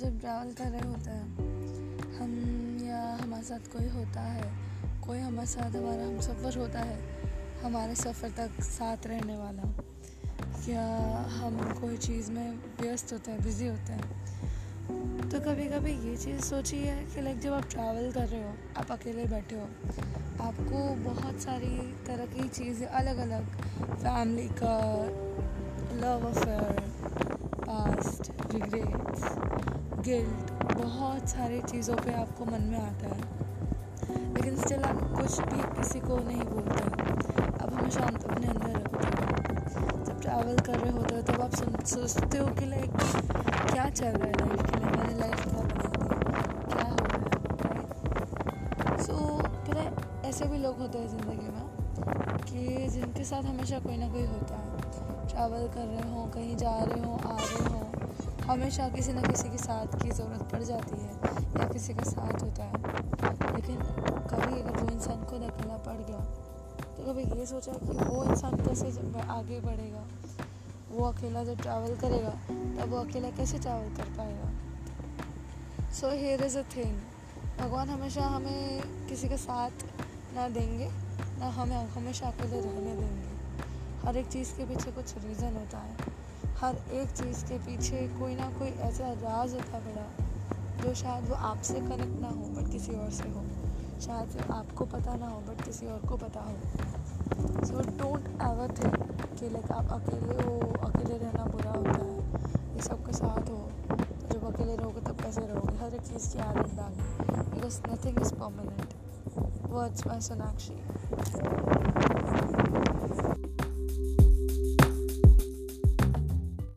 जब ट्रैवल कर रहे होते हैं, हम या हमारे साथ कोई होता है, कोई हमारे साथ हमारा, हम सफ़र होता है, हमारे सफ़र तक साथ रहने वाला। या हम कोई चीज़ में व्यस्त होते हैं, बिज़ी होते हैं तो कभी कभी ये चीज़ सोची है कि लाइक जब आप ट्रैवल कर रहे हो, आप अकेले बैठे हो, आपको बहुत सारी तरह की चीज़ें अलग अलग फैमिली का love affair past regret guilt बहुत सारी चीज़ों पे आपको मन में आता है। लेकिन स्टिल आप कुछ भी किसी को नहीं बोलते। आप हमेशा अपने अंदर रखते हो। जब ट्रैवल कर रहे होते हो, तब आप सोचते हो कि लाइक क्या चल रहा है लाइफ के लिए मैंने लाइफ क्या बना क्या हो रहा है? सो फिर ऐसे भी लोग होते हैं ज़िंदगी में कि जिनके साथ हमेशा कोई ना कोई होता है। ट्रैवल कर रहे हो, कहीं जा रहे हो, आ रहे हो। हमेशा किसी न किसी के साथ की ज़रूरत पड़ जाती है या किसी का साथ होता है। लेकिन कभी अगर वो इंसान खुद अकेला पड़ गया तो कभी ये सोचा कि वो इंसान कैसे आगे बढ़ेगा, वो अकेला जब ट्रैवल करेगा, तब वो अकेला कैसे ट्रैवल कर पाएगा? So here is a thing भगवान हमेशा हमें किसी के साथ ना देंगे, ना हमें, हमेशा अकेले रहने देंगे। हर एक चीज़ के पीछे कुछ रीज़न होता है। हर एक चीज़ के पीछे कोई ना कोई ऐसा राज होता बड़ा जो शायद वो आपसे कनेक्ट ना हो बट किसी और से हो। शायद से आपको पता ना हो बट किसी और को पता हो। सो डोंट एवर थिंक कि लाइक आप अकेले हो, अकेले रहना बुरा होता है। ये सबके साथ हो। तो जब अकेले रहोगे तब कैसे रहोगे? हर एक चीज़ की आदत डालें because nothing is permanent words by Sonakshi